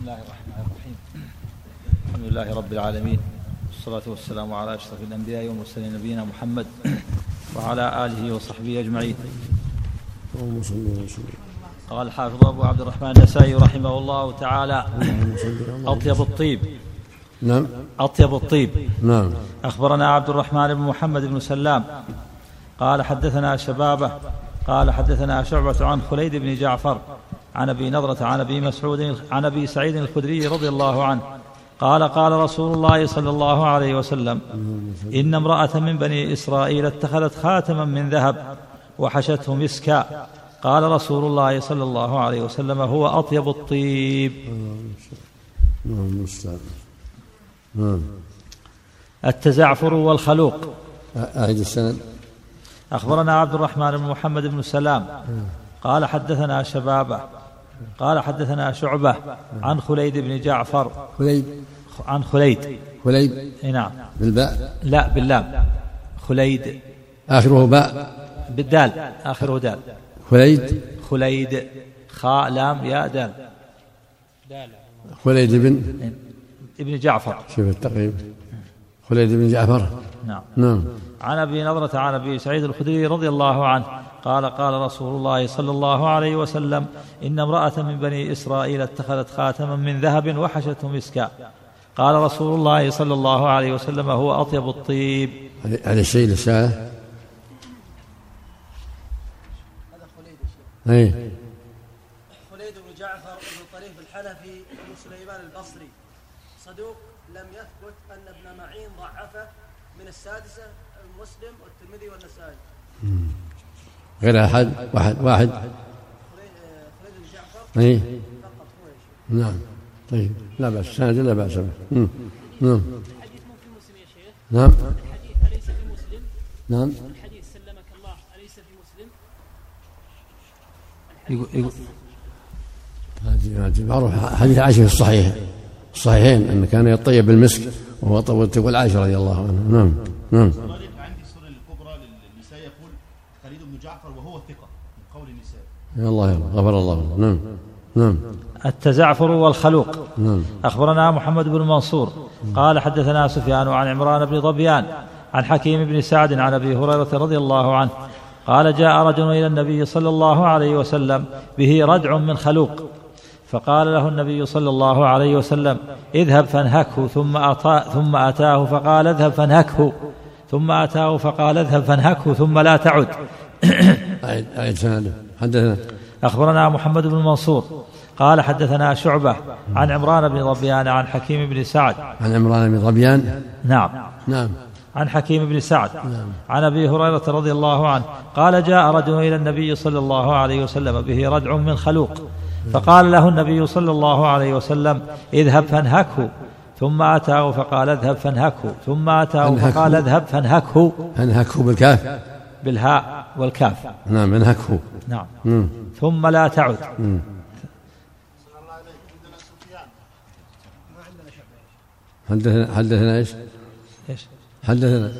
الله الرحمن الرحيم. الحمد لله رب العالمين. والصلاة والسلام على أشرف الأنبياء والمرسلين نبينا محمد وعلى آله وصحبه أجمعين. اللهم صل وسلم. قال الحافظ أبو عبد الرحمن النسائي رحمه الله تعالى أطيب الطيب. نعم. أطيب الطيب. نعم. أخبرنا عبد الرحمن بن محمد بن سلام. قال حدثنا شبابة. قال حدثنا شعبة عن خليد بن جعفر. عن أبي نضرة عن أبي مسعود عن أبي سعيد الخدري رضي الله عنه. قال قال رسول الله صلى الله عليه وسلم إن امرأة من بني إسرائيل اتخذت خاتما من ذهب وحشته مسكا. قال رسول الله صلى الله عليه وسلم هو أطيب الطيب. التزعفر والخلوق. أعيد السند. أخبرنا عبد الرحمن بن محمد بن سلام. قال حدثنا شبابة. قال حدثنا شعبة عن خليد بن جعفر. خليب عن خليد. خليب إي نعم. بالباء. لا باللام. خليد. آخره باء. بالدال. آخره دال. خليد. خليد. خاء لام ياء دال. خليد بن ابن جعفر. شوف التقريب. خليد بن جعفر. نعم. نعم. عن أبي نضرة عن أبي سعيد الخدري رضي الله عنه قال قال رسول الله صلى الله عليه وسلم إن امرأة من بني إسرائيل اتخذت خاتما من ذهب وحشته مسكا. قال رسول الله صلى الله عليه وسلم هو أطيب الطيب. هذا الشيء للساعة اي خليد بن جعفر بن طريف الحنفي بن سليمان البصري. صدوق لم يثبت أن ابن معين ضعفه من السادسة مسلم والترمذي والنسائي. غير أحد؟ واحد واحد. شيخ نعم. طيب. لا بأس. سند لا بأس به. نعم. الحديث مو في مسلم يا شيخ نعم. الحديث أليس في مسلم نعم. الحديث سلمك الله أليس في مسلم يقول, يقول هذه هذه معروف حديث عائشة في الصحيح. الصحيحين أن كان يطيب بالمسك وهو تقول عائشة رضي الله عنها. نعم. نعم كذلك عندي السنن الكبرى للنساء يقول خليل بن جعفر وهو ثقة من قول النساء يا الله يا الله غفر الله له. نعم. نعم. التزعفر والخلوق. نعم. أخبرنا محمد بن منصور. قال حدثنا سفيان عن عمران بن ظبيان عن حكيم بن سعد عن أبي هريرة رضي الله عنه. قال جاء رجل إلى النبي صلى الله عليه وسلم به ردع من خلوق. فقال له النبي صلى الله عليه وسلم اذهب فانهكه ثم أطا ثم أتاه فقال اذهب فانهكه. ثم أتاه فقال اذهب فانهكه ثم لا تعد. أعيد سنده حدثنا. أخبرنا محمد بن منصور قال حدثنا شعبة عن عمران بن ظبيان عن حكيم بن سعد. عن عمران بن ظبيان؟ نعم. نعم. عن حكيم بن سعد. عن أبي هريرة رضي الله عنه قال جاء رجل إلى النبي صلى الله عليه وسلم به ردع من خلوق فقال له النبي صلى الله عليه وسلم اذهب فانهكه. ثم أتاه فقال اذهب فانهكه. ثم أتاه. فقال اذهب فانهكه. انهكه بالكاف. بالهاء. والكاف. نعم انهكه نعم. مم. ثم لا تعد. حدثنا حدثنا إيش؟ إيش؟ حدثنا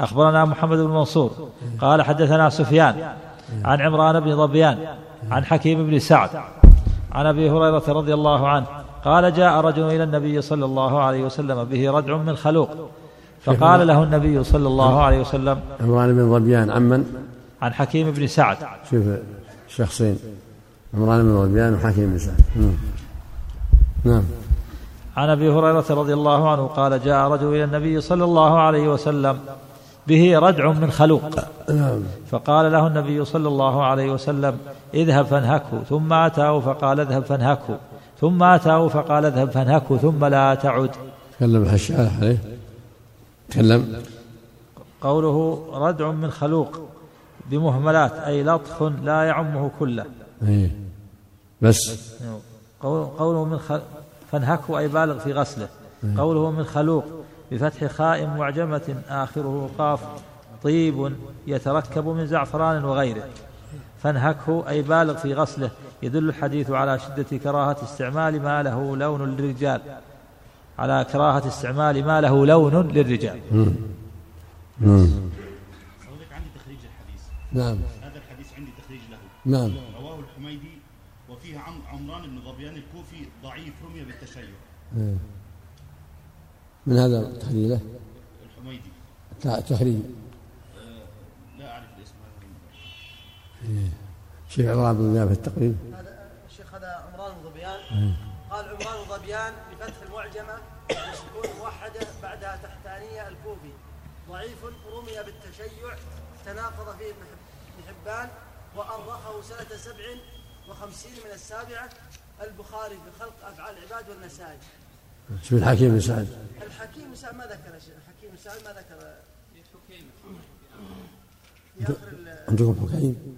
أخبرنا محمد بن منصور. قال حدثنا سفيان عن عمران بن ظبيان عن حكيم بن سعد عن أبي هريرة رضي الله عنه. قال جاء رجل إلى النبي صلى الله عليه وسلم به ردع من خلوق. فقال له النبي صلى الله عليه وسلم عمران بن ظبيان عمن عن حكيم بن سعد. شوف شخصين. عمران بن ظبيان وحكيم بن سعد. نعم. نعم. عن أبي هريرة رضي الله عنه قال جاء رجل إلى النبي صلى الله عليه وسلم به ردع من خلوق. نعم. فقال له النبي صلى الله عليه وسلم اذهب فانهكه ثم أتاه فقال اذهب فانهكه. ثم أتاه فقال اذهب فانهكه ثم لا تعد. تكلم الشارح عليه. تكلم. قوله ردع من خلوق بمهملات أي لطخ لا يعمه كله. إيه. بس. قول- قوله من خ... فانهكه أي بالغ في غسله. قوله من خلوق بفتح خاء معجمة آخره قاف طيب يتركب من زعفران وغيره. فانهكه أي بالغ في غسله يدل الحديث على شدة كراهة استعمال ما له لون للرجال. على كراهة استعمال ما له لون للرجال. نعم حضرتك عندي تخريج الحديث نعم. هذا الحديث عندي تخريج له. نعم. رواه الحميدي وفيه وفيه عم- عمران بن ظبيان الكوفي ضعيف رمي بالتشيع. إيه. من هذا تخليله الحميدي. تخريج لا أعرف الاسم. شيخ عمران بن زياد في التقريب. هذا الشيخ هذا عمران بن ظبيان قال عمران بن ظبيان بفتح المعجمة وسكون موحدة بعدها تحتانية الكوفي. ضعيف رمي بالتشيع تناقض فيه ابن حب- ابن حبان وأرخه سنة سبع وخمسين من السابعة. البخاري في خلق أفعال العباد والنسائي شوف الحكيم بن سعد الحكيم سعد ما ذكر شيء. الحكيم سعد ما ذكر. عندكم حكيم؟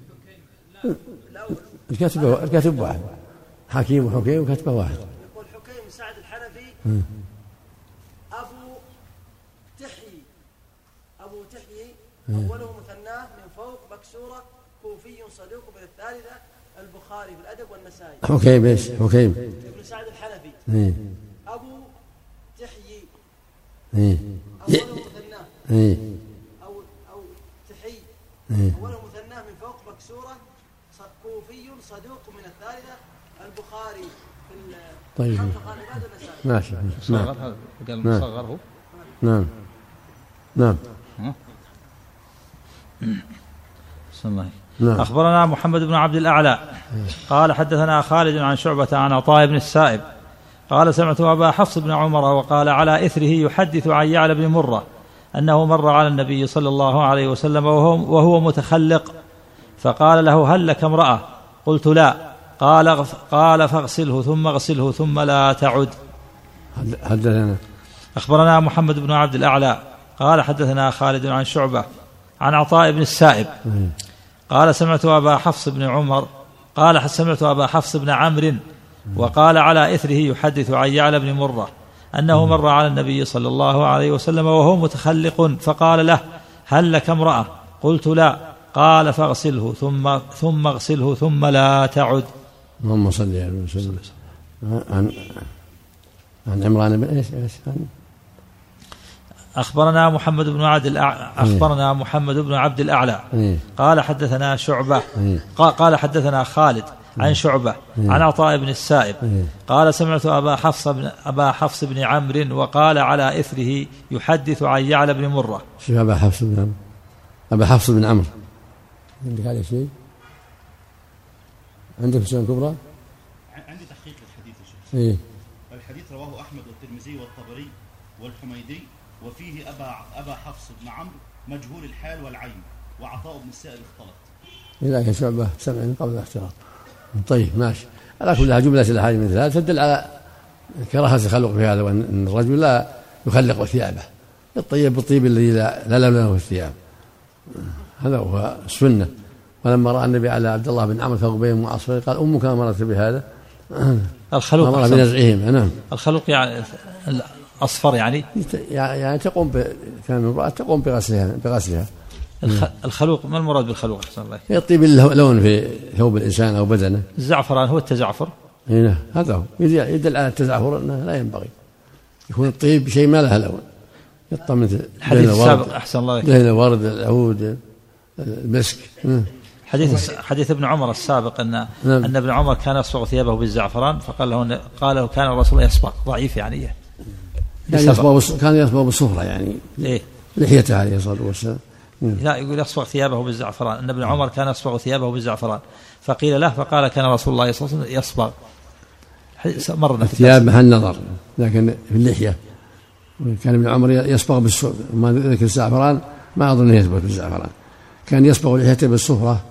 الكاتب الكاتب واحد. حكيم وحكيم وكاتبه واحد يقول حكيم سعد الحنفي أبو تحيي. أبو تحيي أوله مثناه من فوق مكسورة كوفي صدوق من الثالثة البخاري في الأدب والنسائي. حكيم إيش حكيم ابن سعد الحنفي. أبو تحيي. أوله مثناه. أو أو تحي إيه. أوله مثناه من فوق مكسورة كوفي صدوق من الثالثة البخاري. طيب. ماشي. نعم قال نعم. مصغر هو نعم. نعم الله. نعم. أخبرنا محمد بن عبد الأعلى. قال حدثنا خالد عن شعبة عن عطاء بن السائب. قال سمعت أبا حفص بن عمر وقال على إثره يحدث عن يعلى بن مرة أنه مر على النبي صلى الله عليه وسلم وهو, وهو متخلق. فقال له هل لك امرأة؟ قلت لا. قال قال فاغسله ثم اغسله ثم لا تعد. حد- حدثنا أخبرنا محمد بن عبد الأعلى قال حدثنا خالد عن شعبة عن عطاء بن السائب. قال سمعت أبا حفص بن عمر قال سمعت أبا حفص بن عمرو وقال على إثره يحدث عن يعلى بن مرة أنه مر على النبي صلى الله عليه وسلم وهو متخلق فقال له هل لك امرأة؟ قلت لا. قال فاغسله ثم ثم اغسله ثم لا تعد. اللهم صل على وسلم. عن عن عمران بن إيش إيش عن؟ أخبرنا محمد بن عبد الأع... أخبرنا محمد بن عبد الأعلى. إيه. قال حدثنا شعبة. إيه. قا- قال حدثنا خالد عن شعبة عن عطاء بن السائب. إيه. قال سمعت أبا حفص بن أبا حفص بن عمرو وقال على إثره يحدث عن يعلى بن مرة. شوف أبا حفص بن عمرو؟ أبا حفص بن عمرو. عندك عليه شيء؟ عندك سنة كبرى؟ ع- عندي تحقيق للحديث يا شيخ. إيه. الحديث رواه أحمد والترمذي والطبري والحميدي وفيه أبا أبا حفص بن عمرو مجهول الحال والعين وعطاء بن السائب اختلط. لكن شعبة سمع من قبل الاختلاط طيب ماشي. على كل حال جملة الأحاديث مثل هذا تدل على كراهة التخلق في هذا وأن الرجل لا يخلق ثيابه. الطيب بالطيب الذي لا لا لون له الثياب. هذا هو السنة. ولما رأى النبي على عبد الله بن عمرو ثوبين وعصفين قال أمك أمرت بهذا؟ الخلوق أمر أحسن. بنزعهما نعم. الخلوق يعني الأصفر يعني؟ يعني تقوم ب... كان امرأة تقوم بغسلها بغسلها. الخ... الخلوق ما المراد بالخلوق؟ أحسن الله هي الطيب اللي لون في ثوب الإنسان أو بدنه. الزعفران هو التزعفر؟ هنا هذا هو. يدل على التزعفر إنه لا ينبغي. يكون الطيب شيء ما له لون. يطمن مثل الحديث السابق أحسن الله. دهن الورد العود المسك. مم. حديث حديث ابن عمر السابق إن نعم. أن ابن عمر كان يصبغ ثيابه بالزعفران فقال له قال له كان الرسول يصبغ ضعيف يعني كان لسبب. يصبغ كان يصبغ بالصفرة يعني. إيه. لحيته عليه الصلاة والسلام. مم. لا يقول يصبغ ثيابه بالزعفران إن ابن عمر كان يصبغ ثيابه بالزعفران. فقيل له فقال كان رسول الله صلى الله عليه وسلم يصبغ مرنا في الثياب. محل نظر لكن في اللحية. كان ابن عمر يصبغ بالصفرة ما ذكر الزعفران ما أظن يثبت بالزعفران. كان يصبغ لحيته بالصفرة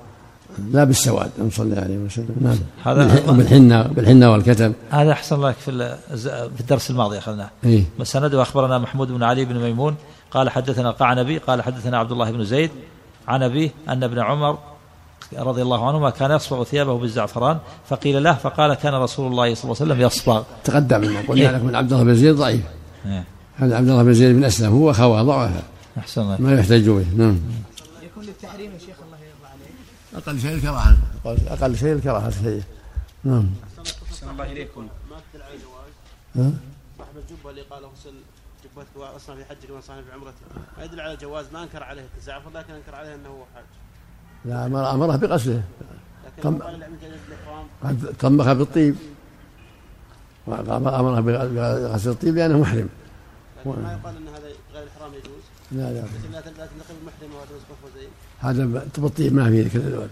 لا بالسواد صلى الله عليه وسلم. نعم. هذا- بالح- بالحنة بالحنة والكتم هذا أحسن الله في ال- في الدرس الماضي اخذناه إيه. سنده أخبرنا محمود بن علي بن ميمون. قال حدثنا القعنبي قال حدثنا عبد الله بن زيد عن أبيه أن ابن عمر رضي الله عنهما كان يصبغ ثيابه بالزعفران فقيل له فقال كان رسول الله صلى الله عليه وسلم يصبغ تقدم لنا قلنا إيه. لكم من عبد الله بن زيد ضعيف. إيه. هذا عبد الله بن زيد بن أسلم هو خواه ضعفه. أحسن الله. ما يحتج به نعم. يكون للتحريم يا شيخ. أقل شيء الكراهه أقل شيء الكراهه شيء نعم. أحسن الله إليكم ما تدل على جواز ها؟ صاحب الجبه اللي قال غسل جبتك أصلا في حجك واصلا في عمرتك ما يدل على جواز ما انكر عليه التزعفر لكن انكر عليه انه هو حاج لا أمر أمره بغسله لكن طم- طبخ بالطيب. وأمره بغسل الطيب لأنه محرم. لكن ما يقال إن هذا غير الاحرام يجوز. لا لا. لا تلقى المحرم وتلبس قفازين هذا بالطيب ما في ذكر الألوان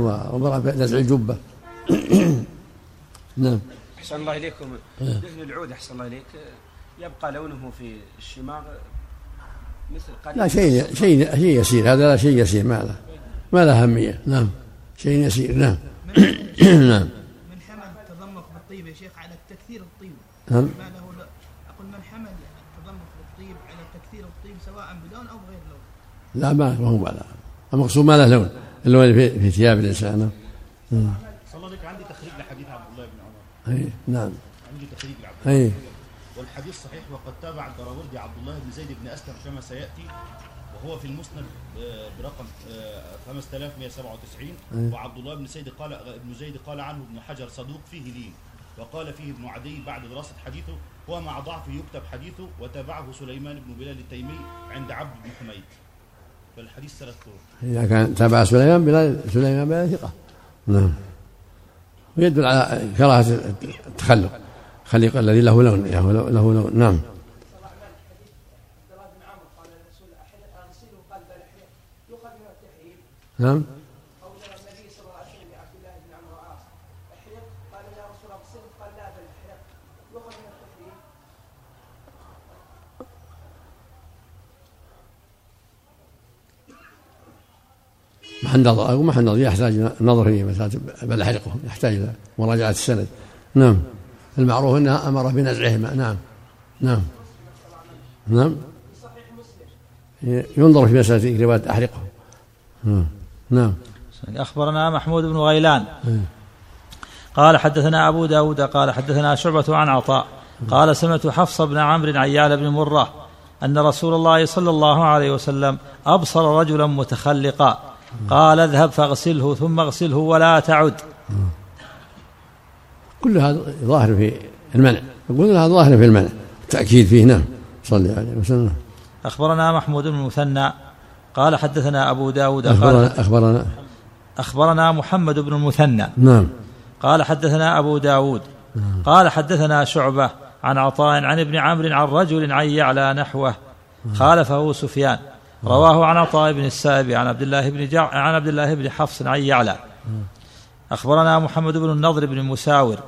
وأمره بنزع الجبة. نعم. أحسن الله إليكم. دهن العود أحسن الله إليك. يبقى لونه في الشماغ مثل قليل لا شيء شيء شيء يسير. هذا لا شيء يسير. ما له ما له أهمية. نعم. شيء يسير. نعم. نعم. من حمل التضمخ بالطيب يا شيخ على تكثير الطيب. نعم ما له لا أقول من حمل التضمخ بالطيب على تكثير الطيب سواء بلون أو بغير لون لا ما ما هو لا المقصود ما له لون. اللون في, في ثياب الإنسان صلى الله عليك عندي تخريج لحديث عبد الله بن عمر. أي نعم. عندي تخريج لعبد الله أي والحديث صحيح وقد تابع الدراوردي عبد الله بن زيد بن أسلم كما سيأتي وهو في المسند آه، برقم آه، 5197 وعبد الله بن زيد قال ابن زيد قال عنه ابن حجر صدوق فيه لين. وقال فيه ابن عدي بعد دراسة حديثه هو مع ضعفه يكتب حديثه وتابعه سليمان بن بلال التيمي عند عبد بن حميد. فالحديث طرق. إذا كان تابع سليمان بلا سليمان بلا ثقة. نعم. ويدل على كراهة التخلق. خليق الذي له لون. له له لون. نعم. نعم. محل نظر أقول محل نظر يحتاج نظر في مسألة بل أحرقه يحتاج إلى مراجعة السند. نعم. المعروف أنها أمر بنزعهما. نعم. نعم. نعم. ينظر في مسألة رواية أحرقه. نعم. نعم. أخبرنا محمود بن غيلان. قال حدثنا أبو داود قال حدثنا شعبة عن عطاء. قال سمعت حفص بن عمرو عيال بن مرة أن رسول الله صلى الله عليه وسلم أبصر رجلا متخلقا. قال اذهب فاغسله ثم اغسله ولا تعد. كل هذا ظاهر في المنع. يقول هذا ظاهر في المنع. التأكيد فيه نعم. صلى الله عليه وسلم. أخبرنا محمود بن المثنى قال حدثنا أبو داود قال أخبرنا أخبرنا. أخبرنا محمد بن المثنى. نعم. قال حدثنا أبو داود قال حدثنا شعبة عن عطاء عن ابن عمرو عن رجل عن يعلى نحوه خالفه سفيان. رواه عن عطاء بن السائب عن عبد الله بن جع... عن عبد الله بن حفص عن يعلى. أخبرنا محمد بن النضر بن مساور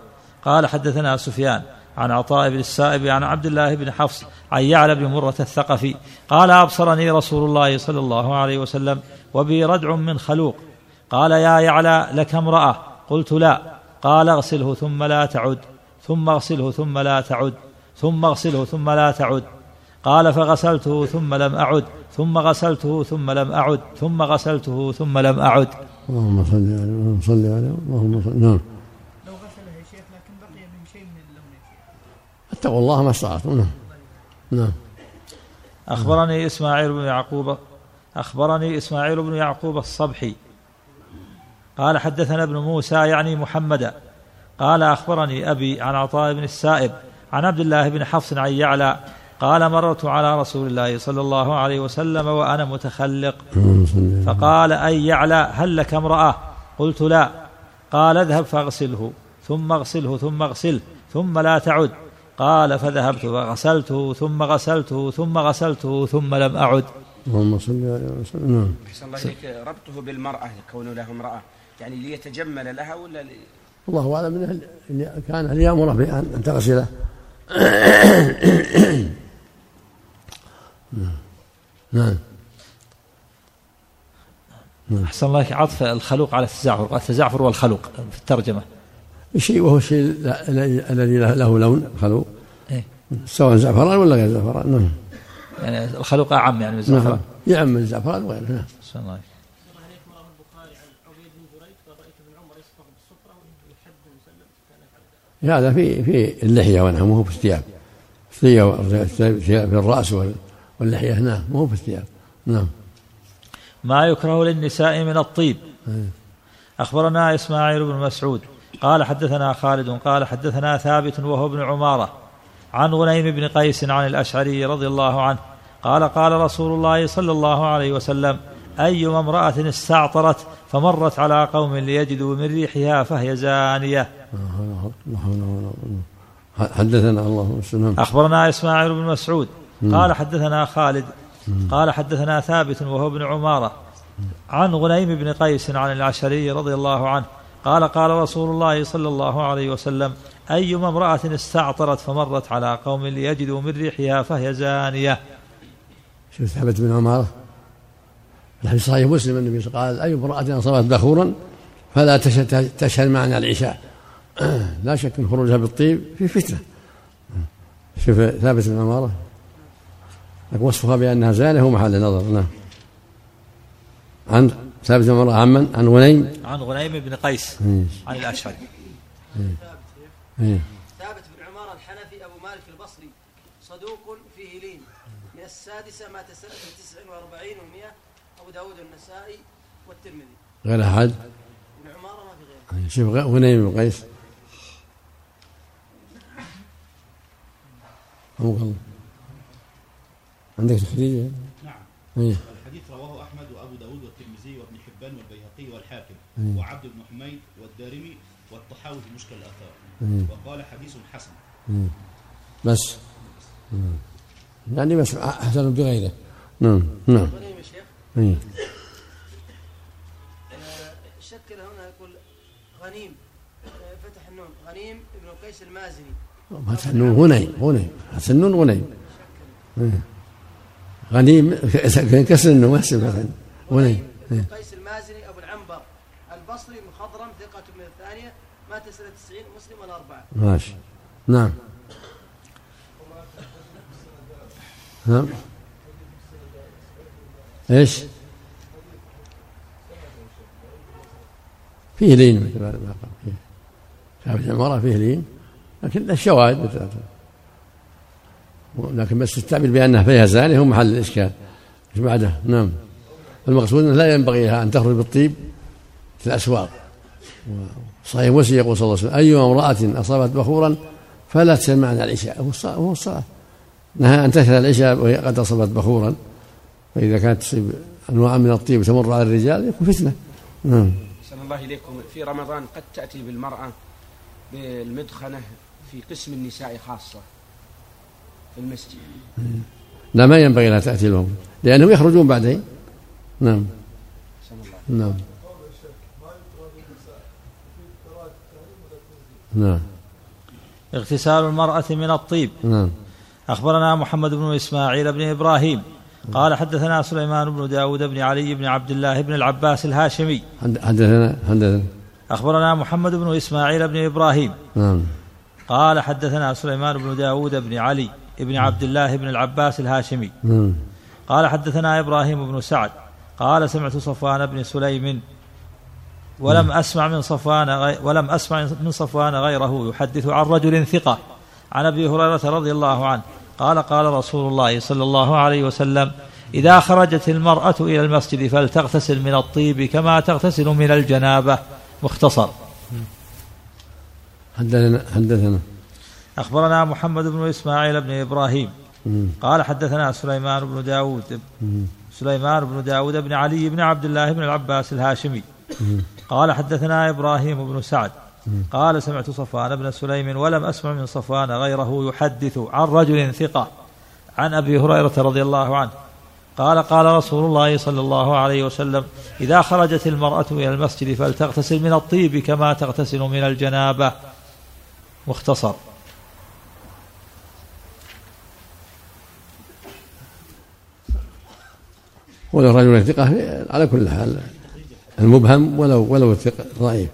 قال حدثنا سفيان عن عطاء بن السائب عن عبد الله بن حفص عن يعلى بن مرة الثقفي قال أبصرني رسول الله صلى الله عليه وسلم وبي ردع من خلوق. قال يا يعلى لك امرأة. قلت لا. قال اغسله ثم لا تعد ثم اغسله ثم لا تعد ثم اغسله ثم لا تعد. قال فغسلته ثم لم أعد ثم غسلته ثم لم أعد ثم غسلته ثم لم أعد. اللهم صل عليه اللهم صل عليه اللهم صل نعم. لو غسله يا شيخ لكن بقي به شيء من اللون يا شيخ. اتقوا الله ما استطعتم. نعم. نعم. أخبرني إسماعيل بن يعقوب أخبرني إسماعيل بن يعقوب الصبحي. قال حدثنا ابن موسى يعني محمدا قال أخبرني أبي عن عطاء بن السائب عن عبد الله بن حفص عن يعلى قال مررت على رسول الله صلى الله عليه وسلم وأنا متخلق. فقال أي يعلى هل لك امرأة؟ قلت لا. قال اذهب فاغسله. ثم اغسله ثم اغسله ثم لا تعد. قال فذهبت فغسلته ثم غسلته ثم غسلته ثم لم أعد. اللهم صل عليه وسلم نعم. أحسن الله إليك. ربطه بالمرأة كونه له امرأة. يعني ليتجمل لها ولا لي... الله أعلم انه اللي كان ليامره بان أن تغسله؟ نعم. أحسن الله عطف الخلوق على التزعفر. التزعفر والخلوق في الترجمة. الشيء وهو الشيء الذي له لون خلوق إيه؟ سواء زعفران ولا غير زعفران. نعم. يعني الخلوق أعم يعني من الزعفران. نعم يعم الزعفران وغيره. نعم. أحسن الله هذا في في اللحية ونعم مو في الثياب الثياب في الرأس وال- واللحية نعم مو في الثياب نعم. ما يكره للنساء من الطيب. أخبرنا إسماعيل بن مسعود قال حدثنا خالد قال حدثنا ثابت وهو ابن عمارة عن غنيم بن قيس عن الأشعري رضي الله عنه قال قال رسول الله صلى الله عليه وسلم أيما امرأة استعطرت فمرت على قوم ليجدوا من ريحها فهي زانية. حدثنا الله وسلم أخبرنا إسماعيل بن مسعود قال حدثنا خالد قال حدثنا ثابت وهو ابن عمارة. عن غنيم بن قيس عن العشري رضي الله عنه قال قال رسول الله صلى الله عليه وسلم أيما امرأة استعطرت فمرت على قوم ليجدوا من ريحها فهي زانية. شوف ثابت بن عمارة. الحديث صحيح مسلم النبي قال أي امرأة أصابت بخورا فلا تشهد معنا العشاء. لا شك أن خروجها بالطيب في فتنة. شوف ثابت بن عمارة. وصفها بأنها زانية هو محل نظر نعم. عن ثابت بن عمارة عن من؟ عن غنيم؟ عن غنيم بن قيس إيه. عن الأشعري. إيه. ثابت بن عمر الحنفي أبو مالك البصري صدوق فيه لين من السادسة مات سنة 49 و100 أبو داود النسائي والترمذي. غير أحد؟ ابن عمارة ما في غيره. شوف غنيم بن قيس. عندك تخريج نعم. إيه. الحديث رواه أحمد وأبو داود والترمذي وابن حبان والبيهقي والحاكم مم. وعبد بن حميد والدارمي والطحاوي في مشكل الآثار. مم. وقال حديث حسن. مم. بس. مم. يعني بس أحسن بغيره. نعم. نعم. غنيم يا شيخ. إيه. آه، شكل هنا يقول غنيم. آه، فتح النون. غنيم ابن قيس المازني. فتح النون. غنيم غنيم فتح النون. غنيم. غنيم كسر النون ما يحسب فتح غنيم ابن إيه. قيس المازني أبو العنبر. البصري مخضرم ثقة من الثانية. مات سنة 90 مسلم الأربعة ماشي. نعم. نعم. إيش؟ فيه لين. مثل ما قال فيه فيه لين. لكن الشواهد مثل لكن بس تستعمل بأنها فيها زانية هو محل الإشكال. إيش بعده؟ نعم. المقصود أنه لا ينبغي لها أن تخرج بالطيب في الأسواق. صحيح مسلم يقول صلى الله عليه وسلم أيما امرأة أصابت بخورا فلا تسأل معنى العشاء. هو الصلاة نهى أن تشهد العشاء وهي قد أصابت بخورا. فإذا كانت تصيب أنواع من الطيب تمر على الرجال يكون فتنة. نعم. الله إليكم. في رمضان قد تأتي بالمرأة بالمدخنة في قسم النساء خاصة. المسجد. لا ما ينبغي لها تأتي لهم لأنهم يخرجون بعدين. نعم. نعم. نعم. اغتسال المرأة من الطيب. نعم. أخبرنا محمد بن إسماعيل بن إبراهيم. قال حدثنا سليمان بن داود بن علي بن عبد الله بن العباس الهاشمي. حد- حدثنا حدثنا. أخبرنا محمد بن إسماعيل بن إبراهيم. نعم. قال حدثنا سليمان بن داود بن علي. بن عبد الله بن العباس الهاشمي. قال حدثنا إبراهيم بن سعد. قال سمعت صفوان بن سليم ولم أسمع من صفوان غي ولم أسمع من صفوان غيره يحدث عن رجل ثقة. عن أبي هريرة رضي الله عنه. قال قال رسول الله صلى الله عليه وسلم إذا خرجت المرأة إلى المسجد فلتغتسل من الطيب كما تغتسل من الجنابة. مختصر. حدثنا حدثنا. أخبرنا محمد بن إسماعيل بن إبراهيم. قال حدثنا سليمان بن داود. سليمان بن داود بن علي بن عبد الله بن العباس الهاشمي. قال حدثنا إبراهيم بن سعد. قال سمعت صفوان بن سليم ولم أسمع من صفوان غيره يحدث عن رجل ثقة عن أبي هريرة رضي الله عنه. قال قال رسول الله صلى الله عليه وسلم إذا خرجت المرأة إلى المسجد فلتغتسل من الطيب كما تغتسل من الجنابة. مختصر. ولو رجل ثقة على كل حال. المبهم ولو ولو الثقة ضعيف.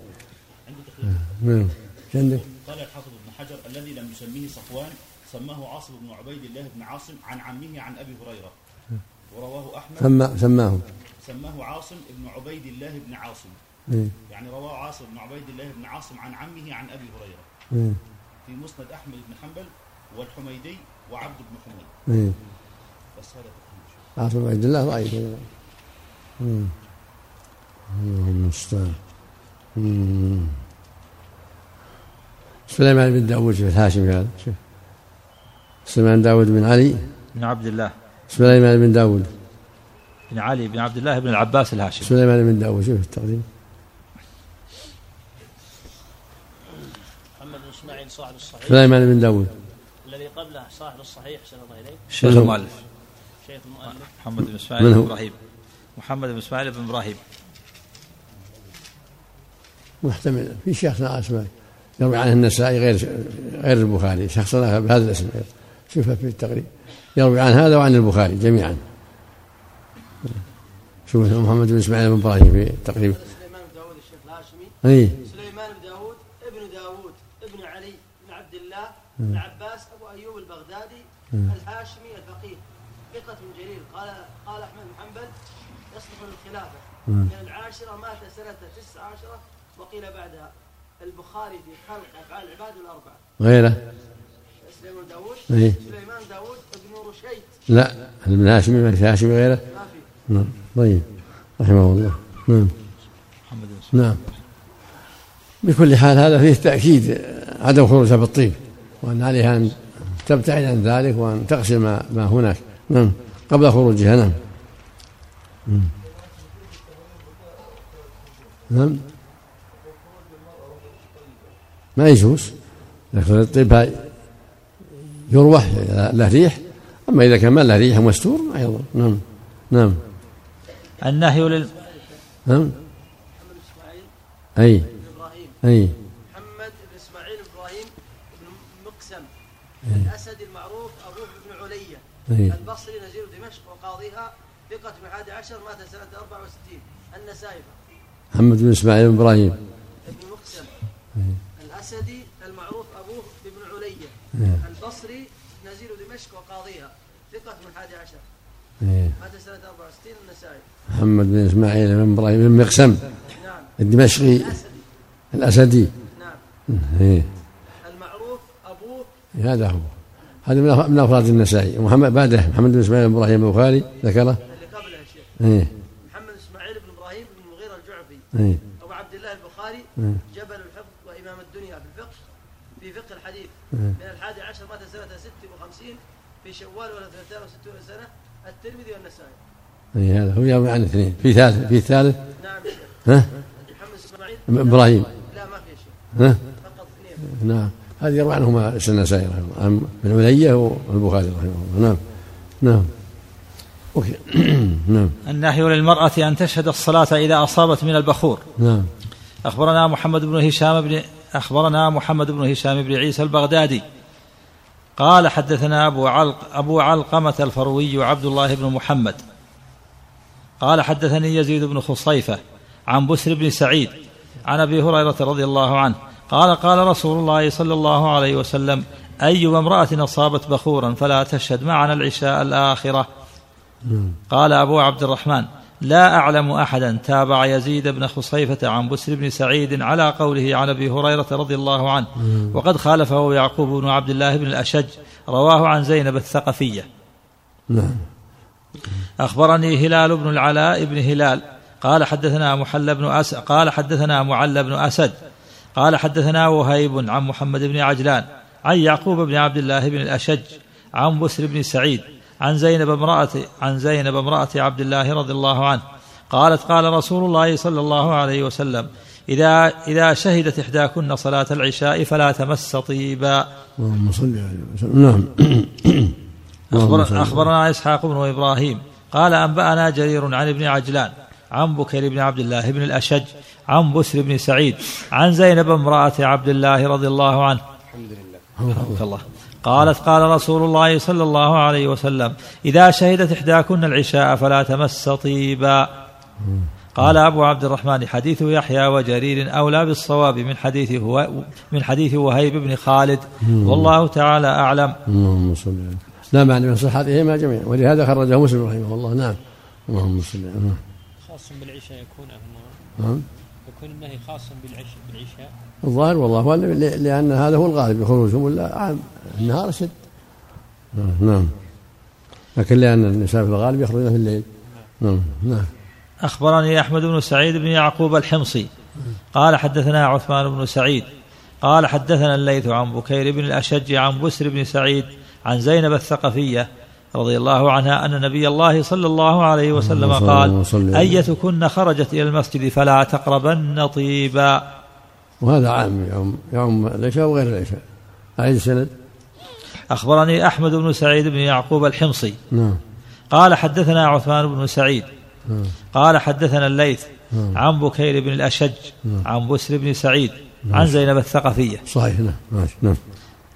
نعم. عندك؟ قال الحافظ ابن حجر الذي لم يسميه صفوان سماه عاصم بن عبيد الله بن عاصم عن عمه عن أبي هريرة. ورواه أحمد. سمى سماهم سماه عاصم بن عبيد الله بن عاصم. إيه. يعني رواه عاصم بن عبيد الله بن عاصم عن عمه عن أبي هريرة. إيه. في مسند أحمد بن حنبل والحميدي وعبد بن حميد. إيه. بس هذا. عاصم عبد الله ضعيف مم. اللهم المستعان. سليمان بن داود شوف الهاشمي هذا شوف سليمان داود بن علي. بن عبد الله. سليمان بن داود. بن علي بن عبد الله بن العباس الهاشمي. سليمان بن داوود شوف التقديم. محمد بن إسماعيل صاحب الصحيح. سليمان بن داوود الذي قبله صاحب الصحيح احسن الله اليك شيخ المؤلف محمد بن إسماعيل بن؟ إبراهيم. محمد بن إسماعيل بن إبراهيم. محتمل. في شخص اسمه يروي عنه النسائي غير غير البخاري. شخص آخر بهذا الاسم. شوفها في التقريب. يروي عن هذا وعن البخاري جميعا. شوف محمد بن إسماعيل بن إبراهيم في التقريب سليمان بن داود الشيخ الهاشمي. اي سليمان بن داود ابن داود ابن علي بن عبد الله بن عباس أبو أيوب البغدادي الهاشمي الفقيه ثقة جليل قال قال أحمد بن حنبل يصلح للخلافة من العاشرة مات سنة تسع عشرة وقيل بعدها البخاري في خلق أفعال العباد الأربعة. غيره. سليمان داود اي سليمان داود ابن رشيد. لا ابن هاشمي ما في هاشمي غيره. ما في. نعم. طيب. رحمه الله. نعم. محمد نعم. بكل حال هذا فيه تأكيد عدم خروجها بالطيب وأن عليها أن تبتعد عن ذلك وأن تغسل ما, ما هناك. نعم. قبل خروجها. نعم. نعم. ما يجوز. لكن الطيب يروح له ريح. أما إذا كان ما له ريح مستور ما يضر نعم. نعم. النهي لل نعم. محمد بن إسماعيل أي. أي. محمد بن إسماعيل إبراهيم بن مقسم. الأسدي المعروف أبوه بن علية أي. البصري نزيل دمشق وقاضيها ثقة من عشر مات سنة 64 النسائفة محمد بن إسماعيل بن إبراهيم. ابن مقسم الأسدي المعروف أبوه بن علية إيه. البصري نزيل دمشق وقاضيها. ثقة من الحادي عشر. إيه. مات سنة 64 النسائي. محمد بن إسماعيل بن إبراهيم بن مقسم. نعم. الدمشقي. الأسدي. الأسدي. نعم. إيه. المعروف أبوه. هذا هو. هذا من أفراد النسائي. ومحمد بعده محمد بن إسماعيل بن إبراهيم البخاري ذكره؟ اللي قبله يا شيخ. إيه محمد إسماعيل بن إبراهيم بن المغيرة إيه. أبو عبد الله البخاري مم. جبل الحفظ وإمام الدنيا في الفقه في فقه الحديث. مم. من الحادي عشر مات سنة 56 في شوال ولا 63 سنة الترمذي والنسائي. إيه هذا هو يروي عن اثنين. في ثالث في ثالث؟ نعم شيخ. ها؟ محمد إبراهيم. لا ما في شيء. ها؟ فقط اثنين. نعم. هذه يروي عنهما النسائي رحمه الله ابن علية والبخاري رحمه الله. نعم. نعم. أوكي نعم. النهي للمرأة أن تشهد الصلاة إذا أصابت من البخور. نعم. أخبرنا محمد بن هشام بن أخبرنا محمد بن هشام بن عيسى البغدادي. قال حدثنا أبو علق أبو علقمة الفروي عبد الله بن محمد. قال حدثني يزيد بن خصيفة عن بسر بن سعيد عن أبي هريرة رضي الله عنه. قال قال رسول الله صلى الله عليه وسلم أيما امرأة أصابت بخورا فلا تشهد معنا العشاء الآخرة. قال أبو عبد الرحمن لا أعلم أحدا تابع يزيد بن خصيفة عن بسر بن سعيد على قوله عن أبي هريرة رضي الله عنه. وقد خالفه يعقوب بن عبد الله بن الأشج رواه عن زينب الثقفية. نعم. أخبرني هلال بن العلاء بن هلال قال حدثنا محل بن أسد قال حدثنا معل بن أسد قال حدثنا وهيب عن محمد بن عجلان عن يعقوب بن عبد الله بن الأشج عن بسر بن سعيد. عن زينب امرأة عن زينب امرأة عبد الله رضي الله عنه. قالت قال رسول الله صلى الله عليه وسلم إذا إذا شهدت إحداكن صلاة العشاء فلا تمس طيبا. اللهم صل عليه وسلم نعم. أخبر. أخبرنا إسحاق بن إبراهيم. قال أنبأنا جرير عن ابن عجلان عن بكير بن عبد الله بن الأشج عن بسر بن سعيد عن زينب امرأة عبد الله رضي الله عنه. الحمد لله. الله. قالت قال رسول الله صلى الله عليه وسلم إذا شهدت إحداكن العشاء فلا تمس طيبا. قال أبو عبد الرحمن حديث يحيى وجرير أولى بالصواب من حديث هو من حديث وهيب بن خالد والله تعالى أعلم. اللهم صل لا معنى من صحتهما جميعا ولهذا خرجه مسلم رحمه الله نعم. اللهم صل نعم. خاص بالعشاء يكون نعم. يكون النهي خاصا بالعشاء بالعشاء. الظاهر والله أعلم لأن هذا هو الغالب بخروجهم ولا عام. النهار أشد. نعم، نعم. لكن لأن النساء في الغالب يخرجن في الليل. نعم نعم. أخبرني أحمد بن سعيد بن يعقوب الحمصي. قال حدثنا عثمان بن سعيد. قال حدثنا الليث عن بكير بن الأشج عن بسر بن سعيد عن زينب الثقفية رضي الله عنها أن نبي الله صلى الله عليه وسلم قال وسلم. أيتكن خرجت إلى المسجد فلا تقربن طيبا. وهذا عام يوم يوم العشاء وغير العشاء. أعيد السند. أخبرني أحمد بن سعيد بن يعقوب الحمصي. نعم. قال حدثنا عثمان بن سعيد. نعم. قال حدثنا الليث نعم. عن بكير بن الأشج عن بسر بن سعيد عن زينب الثقفية. صحيح نعم نعم.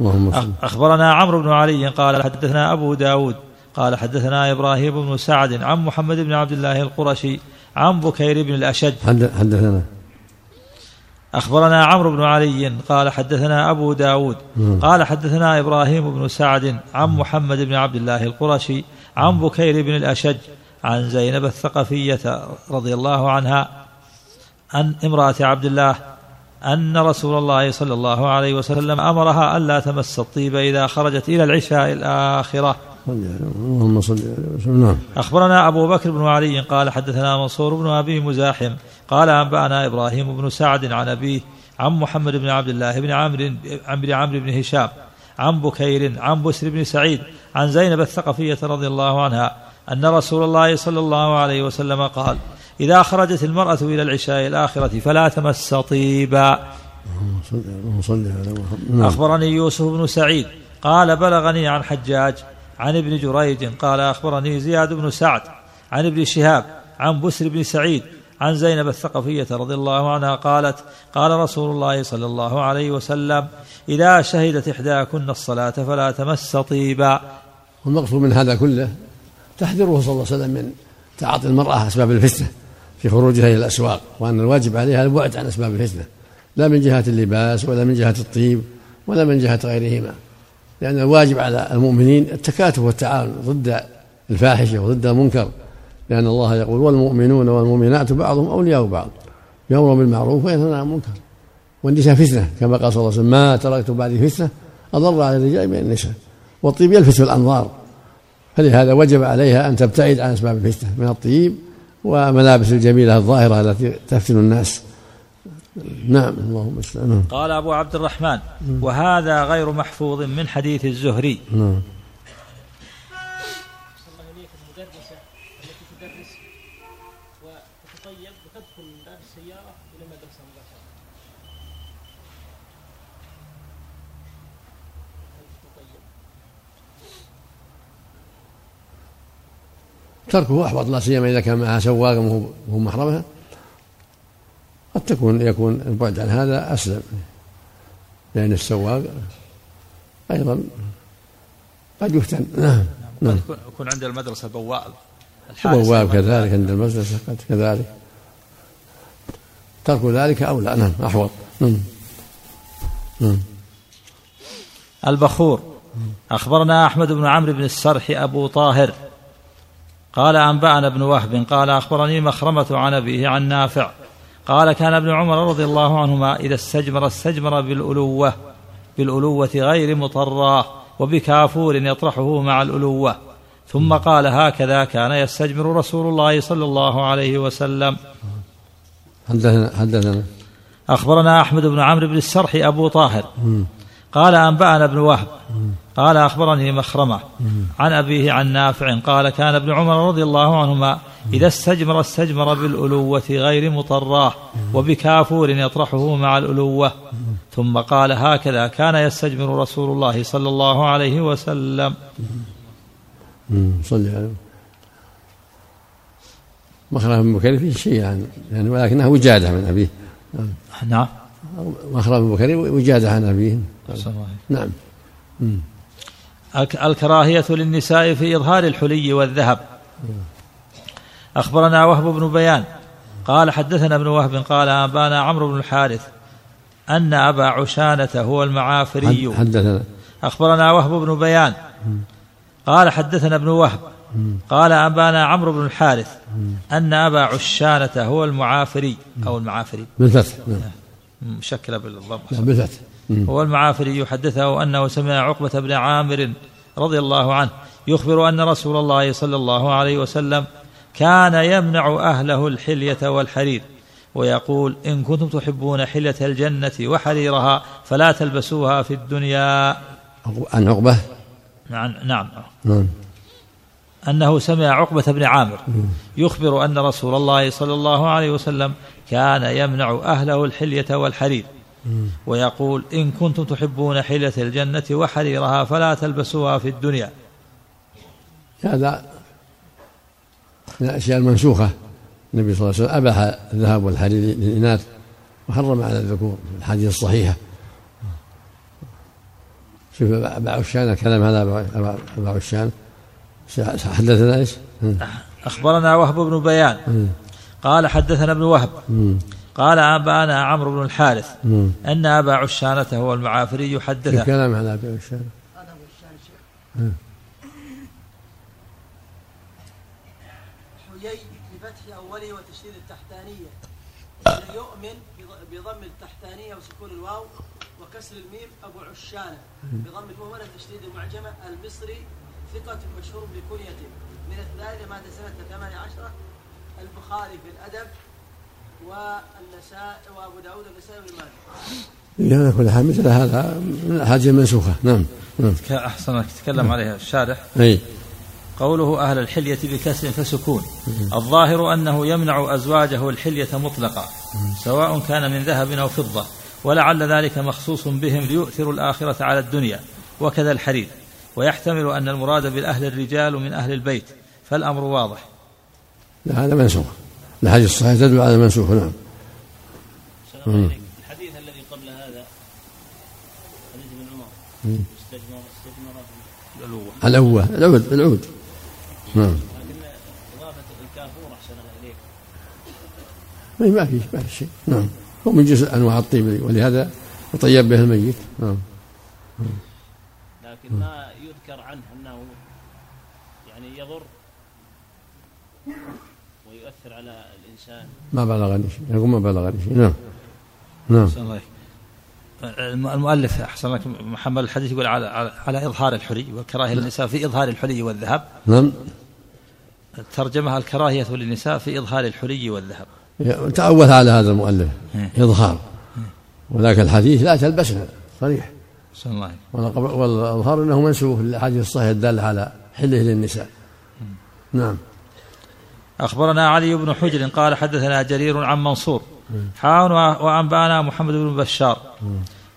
اللهم أخبرنا عمرو بن علي قال حدثنا أبو داود قال حدثنا إبراهيم بن سعد عن محمد بن عبد الله القرشي عن بكير بن الأشج. حد- حدثنا. أخبرنا عمرو بن علي قال حدثنا أبو داود. قال حدثنا إبراهيم بن سعد عن محمد بن عبد الله القرشي عن بكير بن الأشج عن زينب الثقفية رضي الله عنها أن امرأة عبد الله أن رسول الله صلى الله عليه وسلم أمرها ألا تمس الطيب إذا خرجت إلى العشاء الآخرة. اللهم صل على وسلم. نعم. أخبرنا أبو بكر بن علي قال حدثنا منصور بن أبي مزاحم قال أنبأنا إبراهيم بن سعد عن أبيه عن محمد بن عبد الله بن عمرو عن بن عمرو بن هشام عن بكير عن بسر بن سعيد عن زينب الثقفية رضي الله عنها أن رسول الله صلى الله عليه وسلم قال إذا خرجت المرأة إلى العشاء الآخرة فلا تمس طيبا. نعم. أخبرني يوسف بن سعيد قال بلغني عن حجاج عن ابن جريج قال أخبرني زياد بن سعد عن ابن شهاب عن بسر بن سعيد عن زينب الثقفية رضي الله عنها قالت قال رسول الله صلى الله عليه وسلم إذا شهدت إحداكن الصلاة فلا تمس طيبا. والمقصود من هذا كله تحذيره صلى الله عليه وسلم من تعاطي المرأة أسباب الفتنة في خروجها إلى الأسواق وأن الواجب عليها البعد عن أسباب الفتنة لا من جهة اللباس ولا من جهة الطيب ولا من جهة غيرهما. لأن الواجب على المؤمنين التكاتف والتعاون ضد الفاحشة وضد المنكر لأن الله يقول والمؤمنون والمؤمنات بعضهم أولياء بعض يأمر بالمعروف وينهى عن المنكر. والنساء فتنة كما قال صلى الله عليه وسلم ما تركت بعدي فتنة أضر على الرجال من النساء. والطيب يلفت الأنظار. فلهذا وجب عليها أن تبتعد عن أسباب الفتنة من الطيب وملابس الجميلة الظاهرة التي تفتن الناس. نعم اللهم استعان نعم قال أبو عبد الرحمن وهذا غير محفوظ من حديث الزهري. نعم. تركه أحوط لا سيما إذا كان معها سواق وهو وهو محرمها. قد تكون يكون البعد عن هذا أسلم. لأن السواق أيضا قد يفتن. نعم. نعم. قد يكون- عند المدرسة بواب بواب. كذلك عند المدرسة قد كذلك. ترك ذلك أولى نعم أحوط. نعم. نعم. البخور. أخبرنا أحمد بن عمرو بن السرح أبو طاهر. قال أنبأنا ابن وهب قال أخبرني مخرمة عن أبيه عن نافع. قال كان ابن عمر رضي الله عنهما إذا استجمر استجمر بالألوة بالألوة غير مطراه وبكافور يطرحه مع الألوة. ثم قال هكذا كان يستجمر رسول الله صلى الله عليه وسلم. حدثنا حدثنا أخبرنا أحمد بن عمرو بن السرح أبو طاهر. قال أنبأنا ابن وهب. قال أخبرني مخرمة عن أبيه عن نافع قال كان ابن عمر رضي الله عنهما إذا استجمر استجمر بالألوة غير مطراه وبكافور يطرحه مع الألوة ثم قال هكذا كان يستجمر رسول الله صلى الله عليه وسلم. صلي عليه مخرج بن بكير فيه شيء يعني, يعني ولكنها وجادة من أبيه نعم مخرج بن بكير وجادة عن الله. نعم مم. الك- الكراهية للنساء في إظهار الحلي والذهب. أخبرنا وهب بن بيان قال حدثنا ابن وهب قال أنبانا عمرو بن الحارث أن أبا عشانة هو المعافري. حد- حدثنا. أخبرنا وهب بن بيان قال حدثنا ابن وهب قال أنبانا عمرو بن الحارث أن أبا عشانة هو المعافري أو المعافري. بالفتح. نعم. مشكلة بالضبط. لا، بالفتح. هو المعافري يحدثه أنه سمع عقبة بن عامر رضي الله عنه يخبر أن رسول الله صلى الله عليه وسلم كان يمنع أهله الحلية والحرير ويقول إن كنتم تحبون حلية الجنة وحريرها فلا تلبسوها في الدنيا. عن عقبة؟ نعم نعم. نعم. أنه سمع عقبة بن عامر يخبر أن رسول الله صلى الله عليه وسلم كان يمنع أهله الحلية والحرير. ويقول إن كنتم تحبون حلية الجنة وحريرها فلا تلبسوها في الدنيا. هذا من الأشياء المنسوخة. النبي صلى الله عليه وسلم أباح الذهب والحرير للإناث وحرم على الذكور في الحديث الصحيحة شوف أبا عشان الكلام هذا أبا عشان. حدثنا إيش؟ أخبرنا وهب بن بيان. قال حدثنا ابن وهب. قال أبانا عمرو بن الحارث أن أبا عشانة هو المعافري حدثه كلام على أبي عشانة. حيي بفتح أوله وتشديد التحتانية. يؤمن بض- بضم التحتانية وسكون الواو وكسر الميم أبو عشانة. بضم المهملة تشديد المعجمة المصري ثقة مشهور بكنيته. من الثانية مات سنة 18 البخاري في الأدب والنساء وأبو داود النسائي وابن ماجه. حال مثل هذا من الأحاديث المنسوخة نعم. نعم أحسن تكلم عليها الشارح. أي. قوله أهل الحلية بكسر فسكون. الظاهر أنه يمنع أزواجه الحلية مطلقا سواء كان من ذهب أو فضة ولعل ذلك مخصوص بهم ليؤثروا الآخرة على الدنيا وكذا الحرير. ويحتمل أن المراد بالأهل الرجال من أهل البيت فالأمر واضح. لا هذا منسوخ الحديث الصحيح تدل على منسوخ نعم. الحديث الذي قبل هذا حديث ابن عمر. استجمر استجمر الأوة العود العود نعم. لكن إضافة الكافور أحسن الله إليك. ما ما في ما في شيء. نعم. هو من جزء أنواع الطيب ولهذا يطيب به الميت. نعم. لكن ما يذكر عنه أنه يعني يضر ويؤثر على الإنسان ما بلغني شيء يقول ما بلغني شيء نعم. نعم. المؤلف أحسن لك محمد الحديث يقول على, على, إظهار الحلي والكراهية للنساء في إظهار الحلي والذهب. نعم. ترجمها الكراهية للنساء في إظهار الحلي والذهب. تعود على هذا المؤلف. إيه. إظهار. وذاك الحديث لا تلبسنا صريح. الله والأظهار أنه منسوخ للأحاديث الصحيحة الدالة على حله للنساء. نعم. أخبرنا علي بن حجر قال حدثنا جرير عن منصور. حاون وأنبأنا محمد بن بشار.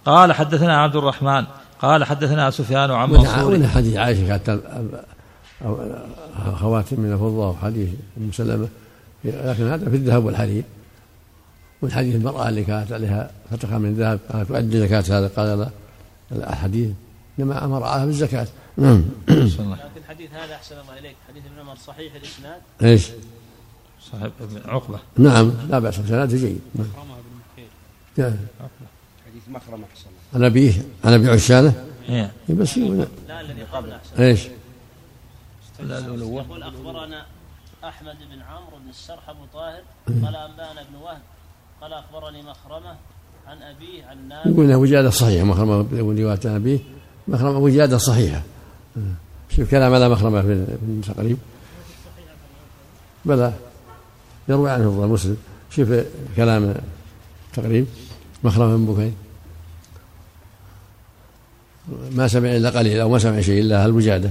قال حدثنا عبد الرحمن. قال حدثنا سفيان عن منصور. حديث عائشة كانت أو خواتم من الفضة وحديث أم سلمة. لكن هذا في الذهب والحرير والحديث المرأة اللي كانت عليها فتقة من ذهب كانت تؤدي زكاة هذا قال لا الحديث إنما أمر عليها بالزكاة. نعم. لكن الحديث هذا أحسن الله إليك. حديث ابن عمر صحيح الإسناد؟ إيش؟ صاحب ابن عقبة. نعم. لا بأس سناده جيد. نعم. جاء. حديث مخرمة أحسن الله. عن أبيه عن أبي عشانة إيه. إيه بس لا الذي قبل أحسن إيش؟ يقول أخبرنا أحمد بن عمرو بن السرح أبو طاهر قال أنبانا بن وهب قال أخبرني مخرمة عن أبيه عن نافع. يقول صحيحة مخرمة رواية عن أبيه. مخرمة وجادة صحيحة. شوف كلام على مخرمة في التقريب بلى. يروي عنه الظاهر مسلم. شوف كلام تقريب. مخرمة بن بكير ما سمع إلا قليل أو ما سمع شيء إلا الوجاده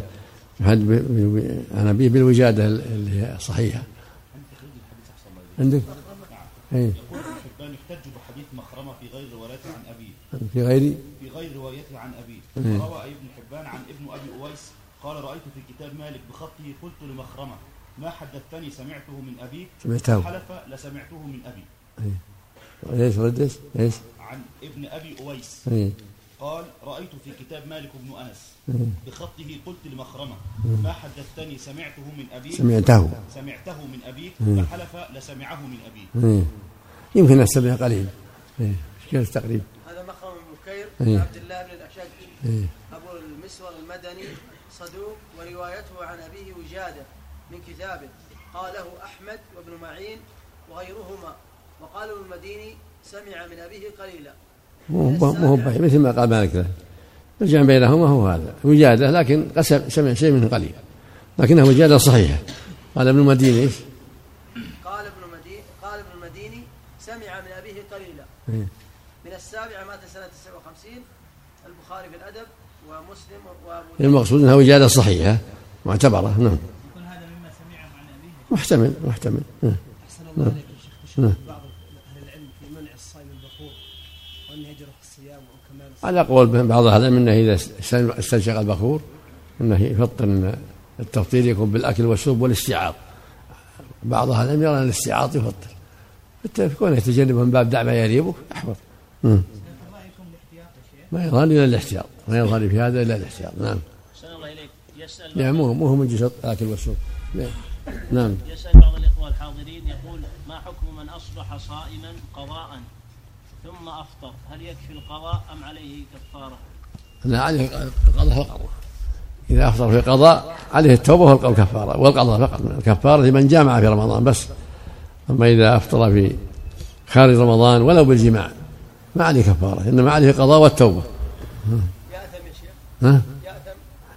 يحد ب- ب- عن ابيه بالوجادة اللي هي صحيحة. عندك؟ حبان يحتج بحديث مخرمة في غير روايته عن أبيه. في غير؟ في غير روايته عن أبيه. إيه. روى ابن حبان عن ابن أبي أويس قال رأيت في كتاب مالك بخطه قلت لمخرمة ما حدثتني؟ سمعته من أبيك سمعته. حلف لسمعته من أبي. إيش رد إيش؟ إيش؟ عن ابن أبي أويس. اي قال رأيت في كتاب مالك بن أنس إيه. بخطه قلت لمخرمة ما حدثتني؟ سمعته من أبيك سمعته. سمعته من إيه. فحلف لسمعه من أبيه إيه. يمكن أستمع قليل إيه. كيف التقريب. هذا مخرم بن بكير إيه. عبد الله بن الأشج إيه. أبو المسور المدني. صدوق وروايته عن أبيه وجادة من كتابه. قاله أحمد وابن معين وغيرهما. وقال ابن المديني سمع من أبيه قليلا. مو بعيد مثل ما قال مالك. له الجمع بينهما هو هذا. وجادة لكن قسم سمع شيء منه قليل. لكنها وجادة صحيحة قال ابن المديني إيش؟ قال ابن المديني قال ابن المديني سمع من أبيه قليلا. إيه. من السابع مات سنة 57 البخاري في الأدب. ومسلم المقصود أنها وجادة صحيحة معتبرة نعم. يكون هذه محتمل محتمل. نعم. أحسن الله عليك يا شيخ. نعم. بعض أهل العلم في منع الصائم البخور وأنه يجرح الصيام وكمال الصيام. على قول بعض أهل العلم إنه إذا استنشق البخور إنه يفطر إن التفطير يكون بالأكل والشرب والاستيعاط بعض أهل العلم يرى أن الاستيعاط يفطر. حتى كونه يتجنبه من باب دع ما يريبك احفظ. ما يظهر إلا الاحتياط. ما يظهر في هذا إلا الاحتياط. نعم. الله إليك. يسأل يعني مو مو هو من جنس الآكل والشرب. نعم. نعم. يسأل بعض الإخوة الحاضرين يقول ما حكم من أصبح صائما قضاء ثم أفطر؟ هل يكفي القضاء أم عليه كفارة؟ لا عليه القضاء فقط إذا أفطر في قضاء عليه التوبة والكفارة والقضاء فقط. الكفارة لمن جامع في رمضان بس. أما إذا أفطر في خارج رمضان ولو بالجماع. ما عليه كفارة إنما عليه القضاء والتوبة. يأثم يا شيخ ها؟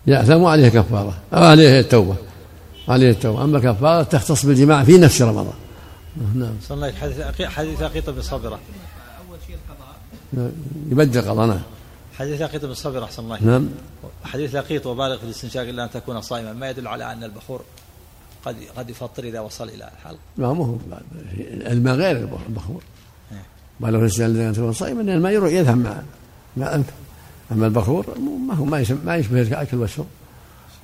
يأثم يأثم عليه كفارة أو عليه التوبة عليه التوبة. أما الكفارة تختص بالجماع في نفس رمضان. نعم. صلى الله حديث حديث لقيط بن صبرة يبدل قضاء نعم. حديث لقيط بن صبرة أحسن الله نعم. حديث لقيط وبالغ في الاستنشاق إلا أن تكون صائما ما يدل على أن البخور قد قد يفطر إذا وصل إلى الحلق. ما هو الماء غير البخور. ولو الانسان لم تكون صائما لأن الماء يروح يذهب مع مع انف أما البخور ما هو ما يشبه, ما يشبه الأكل والشرب.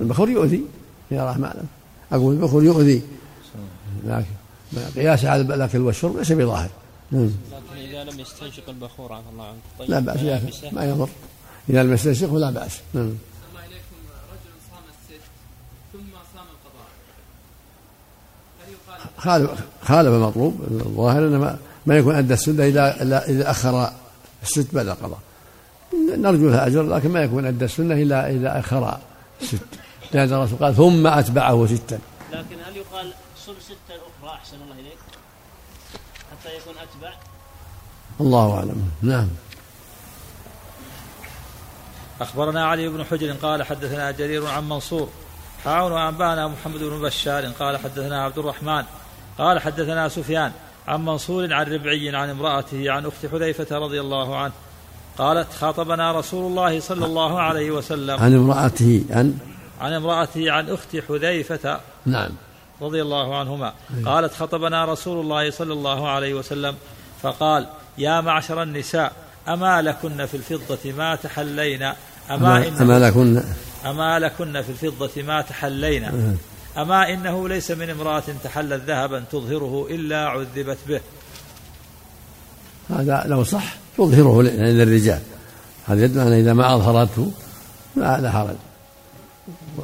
البخور يؤذي يا رحمة الله أقول البخور يؤذي. لكن قياس على الأكل والشرب ليس بظاهر. نعم. لكن إذا لم يستنشق البخور عفى الله عنك طيب لا بأس ملابسه ما يضر. إذا لم يستنشقه لا بأس. نعم. الله إليكم رجل صام الست ثم صام القضاء. هل يقال خالف خالف المطلوب الظاهر انه ما, يكون أدى السنة اذا الا اذا آخر الست بعد القضاء. نرجو له أجر لكن ما يكون أدى السنة الا اذا آخر الست لأن الرسول قال ثم أتبعه ستا. لكن هل يقال صم ستة أخرى أحسن الله إليك؟ حتى يكون أتبع؟ الله أعلم. نعم. أخبرنا علي بن حجر قال حدثنا جرير عن منصور. حاون وأنبأنا محمد بن بشار قال حدثنا عبد الرحمن. قال حدثنا سفيان. عن منصور عن ربعي عن امرأته عن أخت حذيفة رضي الله عنه قالت خاطبنا رسول الله صلى الله عليه وسلم عن امرأته عن؟ عن امرأته عن أخت حذيفة نعم. رضي الله عنهما قالت خطبنا رسول الله صلى الله عليه وسلم فقال يا معشر النساء أما لكن في الفضة ما تحلين أما, أما, إنه أما لكن أما لكن في الفضة ما تحلين أما إنه ليس من امرأة تحلت ذهبا تظهره إلا عذبت به. هذا لو صح تظهره للرجال. هذا يدل أن إذا ما أظهرته لا لا حرج.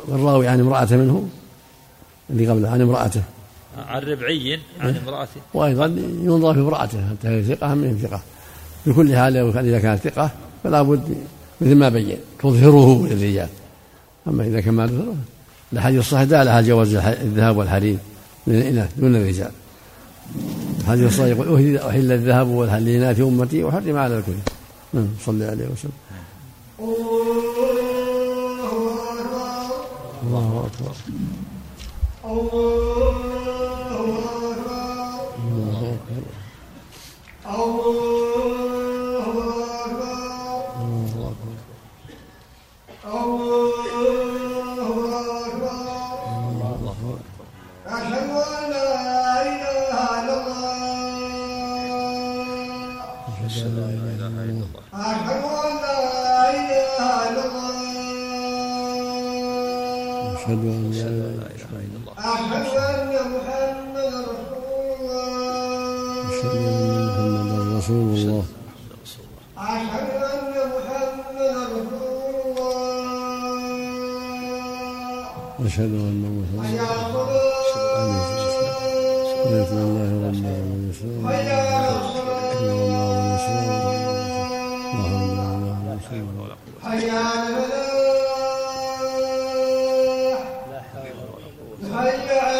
والراوي عن امرأة منه اللي قبله عن امرأته. عن ربعي عن امرأته. وأيضا ينظر في امرأته حتى هي ثقة من ثقة. بكل حال إذا كانت ثقة فلا بد مثل ما بين تظهره للرجال. أما إذا كان ما تظهره الحديث الصحيح دال على جواز الذهاب والحرير من الإناث دون الرجال. الحديث الصحيح يقول أحل الذهب والحرير لإناث أمتي وحرم على الكل. نعم صلى عليه وسلم. الله أكبر. الله أشهد أن لا إله إلا الله أشهد أن محمدا رسول الله أشهد أن محمدا رسول الله أشهد أن محمدا رسول الله أشهد أن محمدا الصلاة الله رب العالمين السلام حي على الصلاة حي على الفلاح حي على الفلاح 哎呀！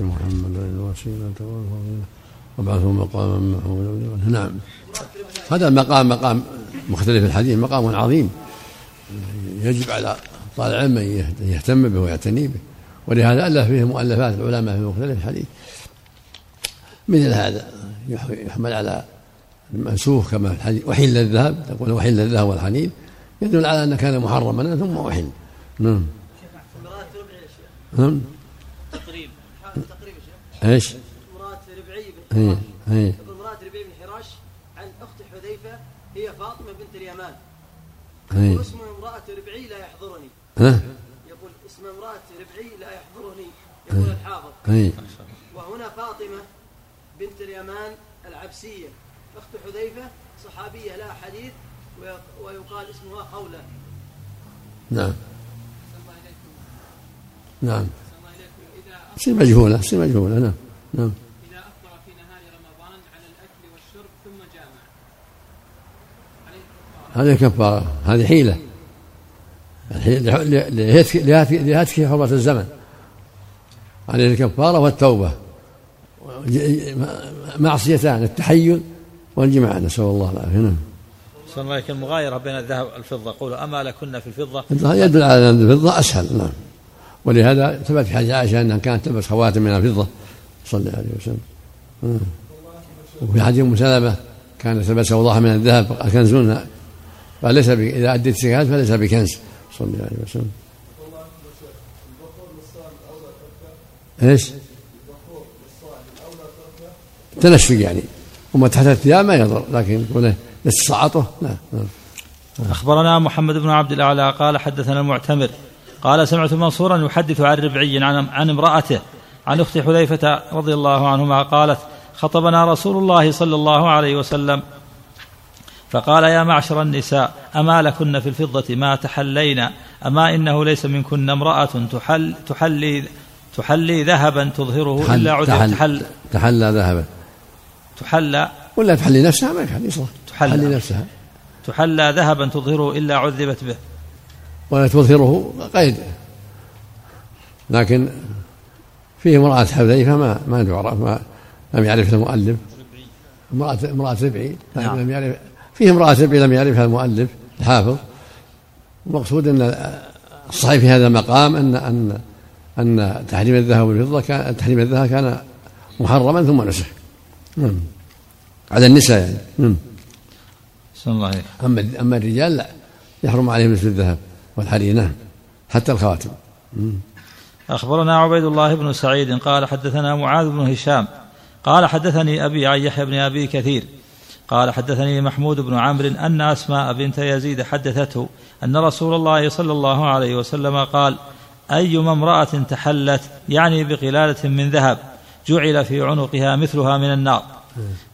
محمدا الوسيلة والفضيلة وابعثه مقاما محمودا نعم. هذا المقام مقام مختلف الحديث مقام عظيم. يجب على طالب العلم أن يهتم به ويعتني به. ولهذا ألف فيه مؤلفات العلماء في مختلف الحديث. مثل هذا يحمل على المنسوخ كما في الحديث. وحل الذهب تقول وحل الذهب والحليب. يدل على انه كان محرما ثم أحل. نعم. نعم. إيش؟ امرأة ربعي بن اي يقول امرأة ربعي بن حراش عن أخت حذيفة هي فاطمة بنت اليمان. اي واسم امرأة ربعي لا يحضرني. ها يقول اسم امرأة ربعي لا يحضرني. يقول الحافظ اي وهنا فاطمة بنت اليمان العبسية. أخت حذيفة صحابية لها حديث ويق- ويقال اسمها خولة. نعم. نعم. تصير مجهولة تصير مجهولة نعم نعم. إذا أفطر في نهار رمضان على الأكل والشرب ثم جامع. عليه هذه كفارة هذه حيلة. الحيلة لهتك حرمة الزمن. عليه الكفارة والتوبة. معصيتان التحيل والجماع نسأل الله العافية نعم. صلى الله المغايرة بين الذهب والفضة. قولوا أما لكن في الفضة؟ يدل على أن الفضة أسهل نعم. ولهذا ثبت في حديث عائشة أنها كانت تلبس خواتم من الفضة صلى الله عليه وسلم نعم. وفي حديث أم سلمة كانت تلبس أوضاح من الذهب كنزون فليس. إذا أديت الزكاة فليس بكنز صلى الله عليه وسلم إيش؟ تنشفق يعني وما تحت الثياب ما يضر لكن يقول يستصعطه لا نعم. أخبرنا محمد بن عبد الأعلى قال حدثنا المعتمر قال سمعت منصورا يحدث عن ربعي عن عن امرأته عن أخت حذيفة رضي الله عنهما قالت خطبنا رسول الله صلى الله عليه وسلم. فقال يا معشر النساء أما لكن في الفضة ما تحلين أما إنه ليس منكن امرأة تحل تحلي تحلي ذهبا تظهره إلا عذب تحل تحل تحلى ذهبا. تحلى ولا تحلي نفسها ما يحلي صح تحلى. تحلي نفسها. تحلى ذهبا تظهره إلا عذبت به. ولا تظهره قيد لكن فيه امرأة حذيفة ما ما تعرف ما لم يعرفها المؤلف. امرأة امرأة ربعي نعم. لم يعرف فيه امرأة ربعي لم يعرفها المؤلف الحافظ. المقصود إن الصحيح في هذا المقام ان ان أن تحريم الذهب والفضة كان تحريم الذهب كان محرما ثم نسخ. نعم. على النساء يعني. نعم. الله اما أما الرجال لا يحرم عليهم مثل الذهب. والحرير نعم. حتى الخواتم. أخبرنا عبيد الله بن سعيد قال حدثنا معاذ بن هشام قال حدثني أبي عن يحيى بن أبي كثير قال حدثني محمود بن عمرو أن أسماء بنت يزيد حدثته أن رسول الله صلى الله عليه وسلم قال أيما امرأة تحلت يعني بقلالة من ذهب جعل في عنقها مثلها من النار.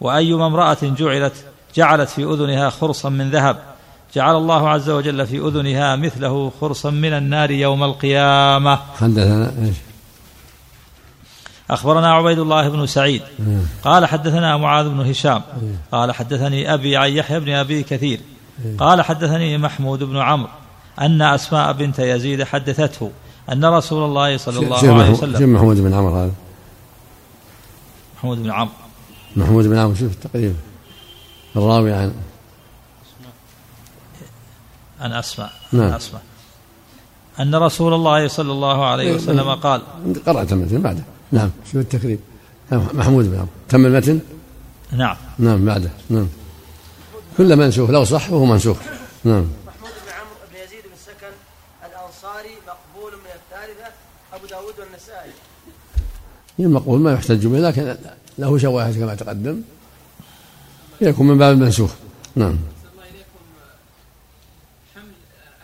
وأيما امرأة جعلت جعلت في أذنها خرصا من ذهب. جعل الله عز وجل في أذنها مثله خرصا من النار يوم القيامة. حدثنا إيش؟ أخبرنا عبيد الله بن سعيد. قال حدثنا معاذ بن هشام. قال حدثني أبي عن يحيى بن أبي كثير. قال حدثني محمود بن عمرو أن أسماء بنت يزيد حدثته أن رسول الله صلى الله عليه وسلم محمود بن عمرو هذا. محمود بن عمرو. محمود بن عمرو شوف التقريب الراوي عن أن أسماء نعم. أن أسماء أن رسول الله صلى الله عليه وسلم قال قرأت المتن بعده. نعم. شوف التقريب؟ محمود بن عمرو تم المتن؟ نعم. نعم بعده. نعم. كل منسوخ لو صح فهو منسوخ. نعم. محمود بن عمرو بن يزيد بن السكن الأنصاري مقبول من الثالثة أبو داود والنسائي. المقبول ما يحتج به لكن له شواهد كما تقدم. يكون من باب المنسوخ. نعم أحسن الله إليكم حمل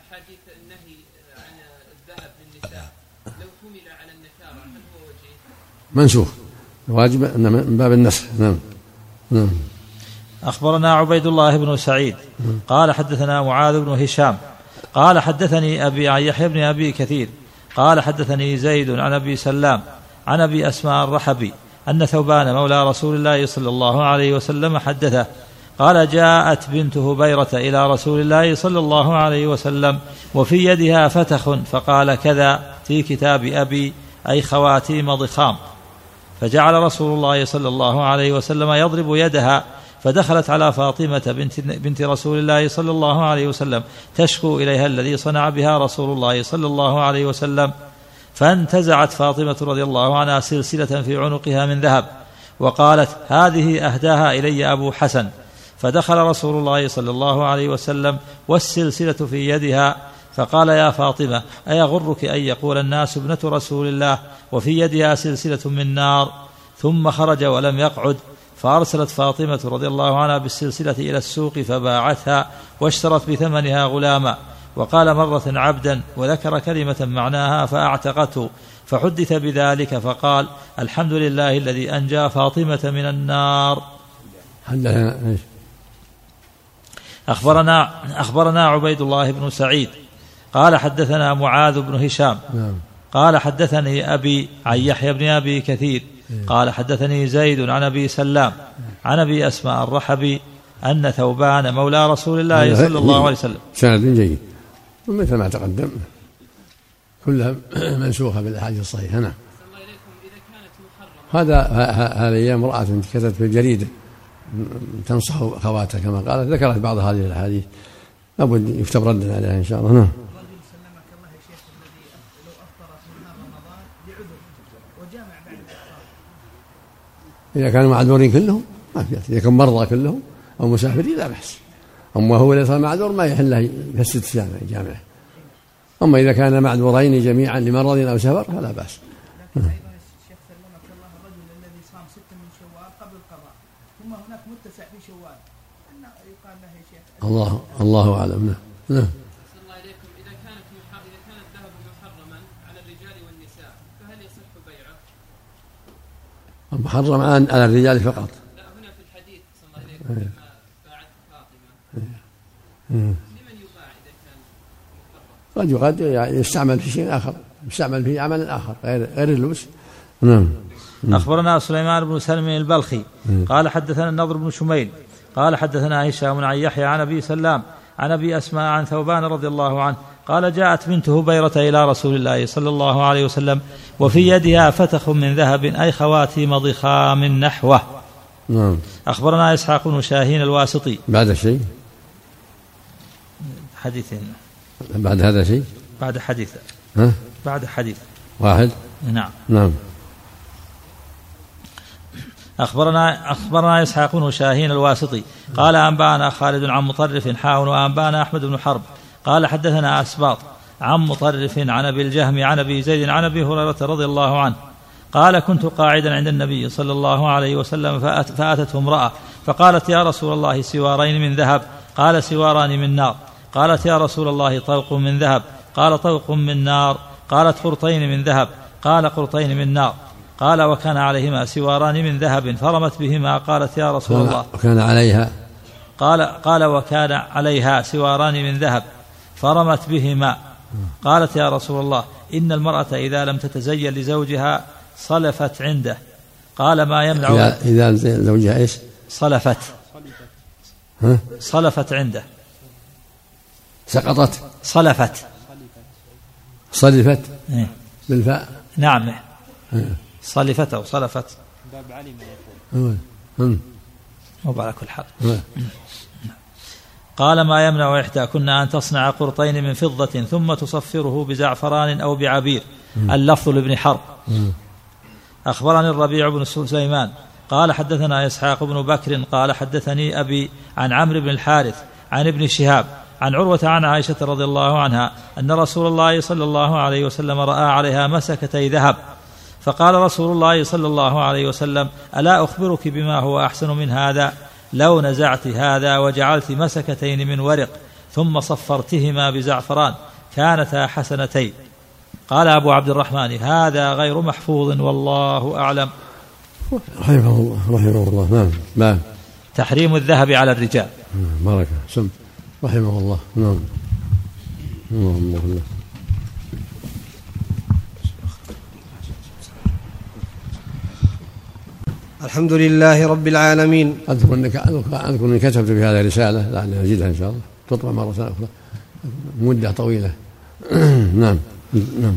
أحاديث النهي عن الذهب للنساء لو حمل على النكارة هل هو وجيه؟ منسوخ. الواجب أن من باب النسخ. نعم. نعم. أخبرنا عبيد الله بن سعيد. قال حدثنا معاذ بن هشام. قال حدثني أبي عن يحيى بن أبي كثير. قال حدثني زيد عن أبي سلام عن أبي أسماء الرحبي أن ثوبان مولى رسول الله صلى الله عليه وسلم حدثه. قال جاءت بنت هبيرة إلى رسول الله صلى الله عليه وسلم وفي يدها فتخ فقال كذا في كتاب أبي أي خواتيم ضخام. فجعل رسول الله صلى الله عليه وسلم يضرب يدها فدخلت على فاطمة بنت, بنت رسول الله صلى الله عليه وسلم تشكو إليها الذي صنع بها رسول الله صلى الله عليه وسلم فانتزعت فاطمة رضي الله عنها سلسلة في عنقها من ذهب وقالت هذه أهداها إلي أبو حسن فدخل رسول الله صلى الله عليه وسلم والسلسلة في يدها فقال يا فاطمة أيغرك أن يقول الناس ابنة رسول الله وفي يدها سلسلة من نار ثم خرج ولم يقعد فأرسلت فاطمة رضي الله عنها بالسلسلة إلى السوق فباعتها واشترت بثمنها غلاما وقال مرة عبدا وذكر كلمة معناها فأعتقته فحدث بذلك فقال الحمد لله الذي أنجى فاطمة من النار؟ أخبرنا أخبرنا عبيد الله بن سعيد قال حدثنا معاذ بن هشام. نعم. قال حدثني أبي عن يحيى بن أبي كثير. قال حدثني زيد عن أبي سلام عن أبي أسماء الرحبي أن ثوبان مولى رسول الله صلى الله عليه وسلم. سند جيد. ومثل ما تقدم كلها منسوخة بالأحاديث الصحيحة. نعم. هذا هذه امرأة كتبت في الجريدة. تنصح أخواتها كما قالت ذكرت بعض هذه الأحاديث. لابد يكتب ردا عليها إن شاء الله. نعم رجل سلمك الله يا شيخ الذي أف- لو افطر في نهار رمضان لعذر وجامع بعد الافطار إذا كانوا معذورين كلهم ما في إذا كانوا مرضى كلهم أو مسافرين لا بأس. أما هو ليس معذور ما يحل له يفسد جامعه أما إذا كان معذورين جميعا لمرض أو سفر فلا بأس. الله الرجل الذي صام ستة من شوال قبل القضاء ثم هناك متسع في شوال أن يقال له يا شيخ؟ الله الله أعلم. نعم. نعم. الله إليكم إذا كانت. إذا كان الذهب محرما على الرجال والنساء فهل يصح بيعه؟ محرم على الرجال فقط. لا هنا في الحديث صلى الله عليكم لما باعت فاطمة مم. لمن يباع إذا كان؟ قد يعني يستعمل في شيء آخر. يستعمل في عمل آخر غير غير اللبس. نعم. أخبرنا سليمان بن سلم البلخي. قال حدثنا النضر بن شميل. قال حدثنا هشام عن يحيى عن أبي سلام. عن أبي أسماء عن ثوبان رضي الله عنه. قال جاءت بنت هبيرة إلى رسول الله صلى الله عليه وسلم وفي يدها فتخ من ذهب أي خواتيم ضخام نحوه نعم. أخبرنا إسحاق بن شاهين الواسطي. بعد الشيء حديثين. بعد هذا شيء؟ بعد حديث. ها؟ بعد حديث. واحد؟ نعم. نعم. أخبرنا أخبرنا إسحاق بن شاهين الواسطي. قال أنبأنا خالد عن مطرف حاون وأنبأنا أحمد بن حرب. قال حدثنا أسباط عن مطرف عن أبي الجهم عن أبي زيد عن أبي هريرة رضي الله عنه قال كنت قاعدا عند النبي صلى الله عليه وسلم فأت فأتته امرأة فقالت يا رسول الله سوارين من ذهب قال سواران من نار قالت يا رسول الله طوق من ذهب قال طوق من نار قالت قرطين من ذهب قال قرطين من نار قال وكان عليهما سواران من ذهب فرمت بهما قالت يا رسول الله وكان عليها قال قال وكان عليها سواران من ذهب فرمت بهما. قالت يا رسول الله إن المرأة إذا لم تتزين لزوجها صلفت عنده. قال ما يمنع إذا إذا زوجها إيش؟ صلفت. ها؟ صلفت عنده. سقطت. صلفت. صلفت؟ إيه. بالفاء؟ نعم. صلفت أو صلفت. باب علم يقول. مو على كل حال. قال ما يمنع إحداكن أن تصنع قرطين من فضة ثم تصفره بزعفران أو بعبير. اللفظ لابن حرب. أخبرني الربيع بن سليمان. قال حدثنا إسحاق بن بكر قال حدثني أبي عن عمرو بن الحارث عن ابن شهاب عن عروة عن عائشة رضي الله عنها أن رسول الله صلى الله عليه وسلم رأى عليها مسكتي ذهب. فقال رسول الله صلى الله عليه وسلم ألا أخبرك بما هو أحسن من هذا؟ لو نزعت هذا وجعلت مسكتين من ورق ثم صفرتهما بزعفران كانتا حسنتين. قال أبو عبد الرحمن هذا غير محفوظ والله أعلم. رحمه الله رحمه الله. نعم نعم. تحريم الذهب على الرجال. بركة سم. رحمه الله. نعم. اللهم الله. الحمد لله رب العالمين. أذكر أنك أذكر أني كتبت في هذه رسالة لعلي أجدها إن شاء الله. تطبع مرة أخرى. مدة طويلة. نعم. نعم.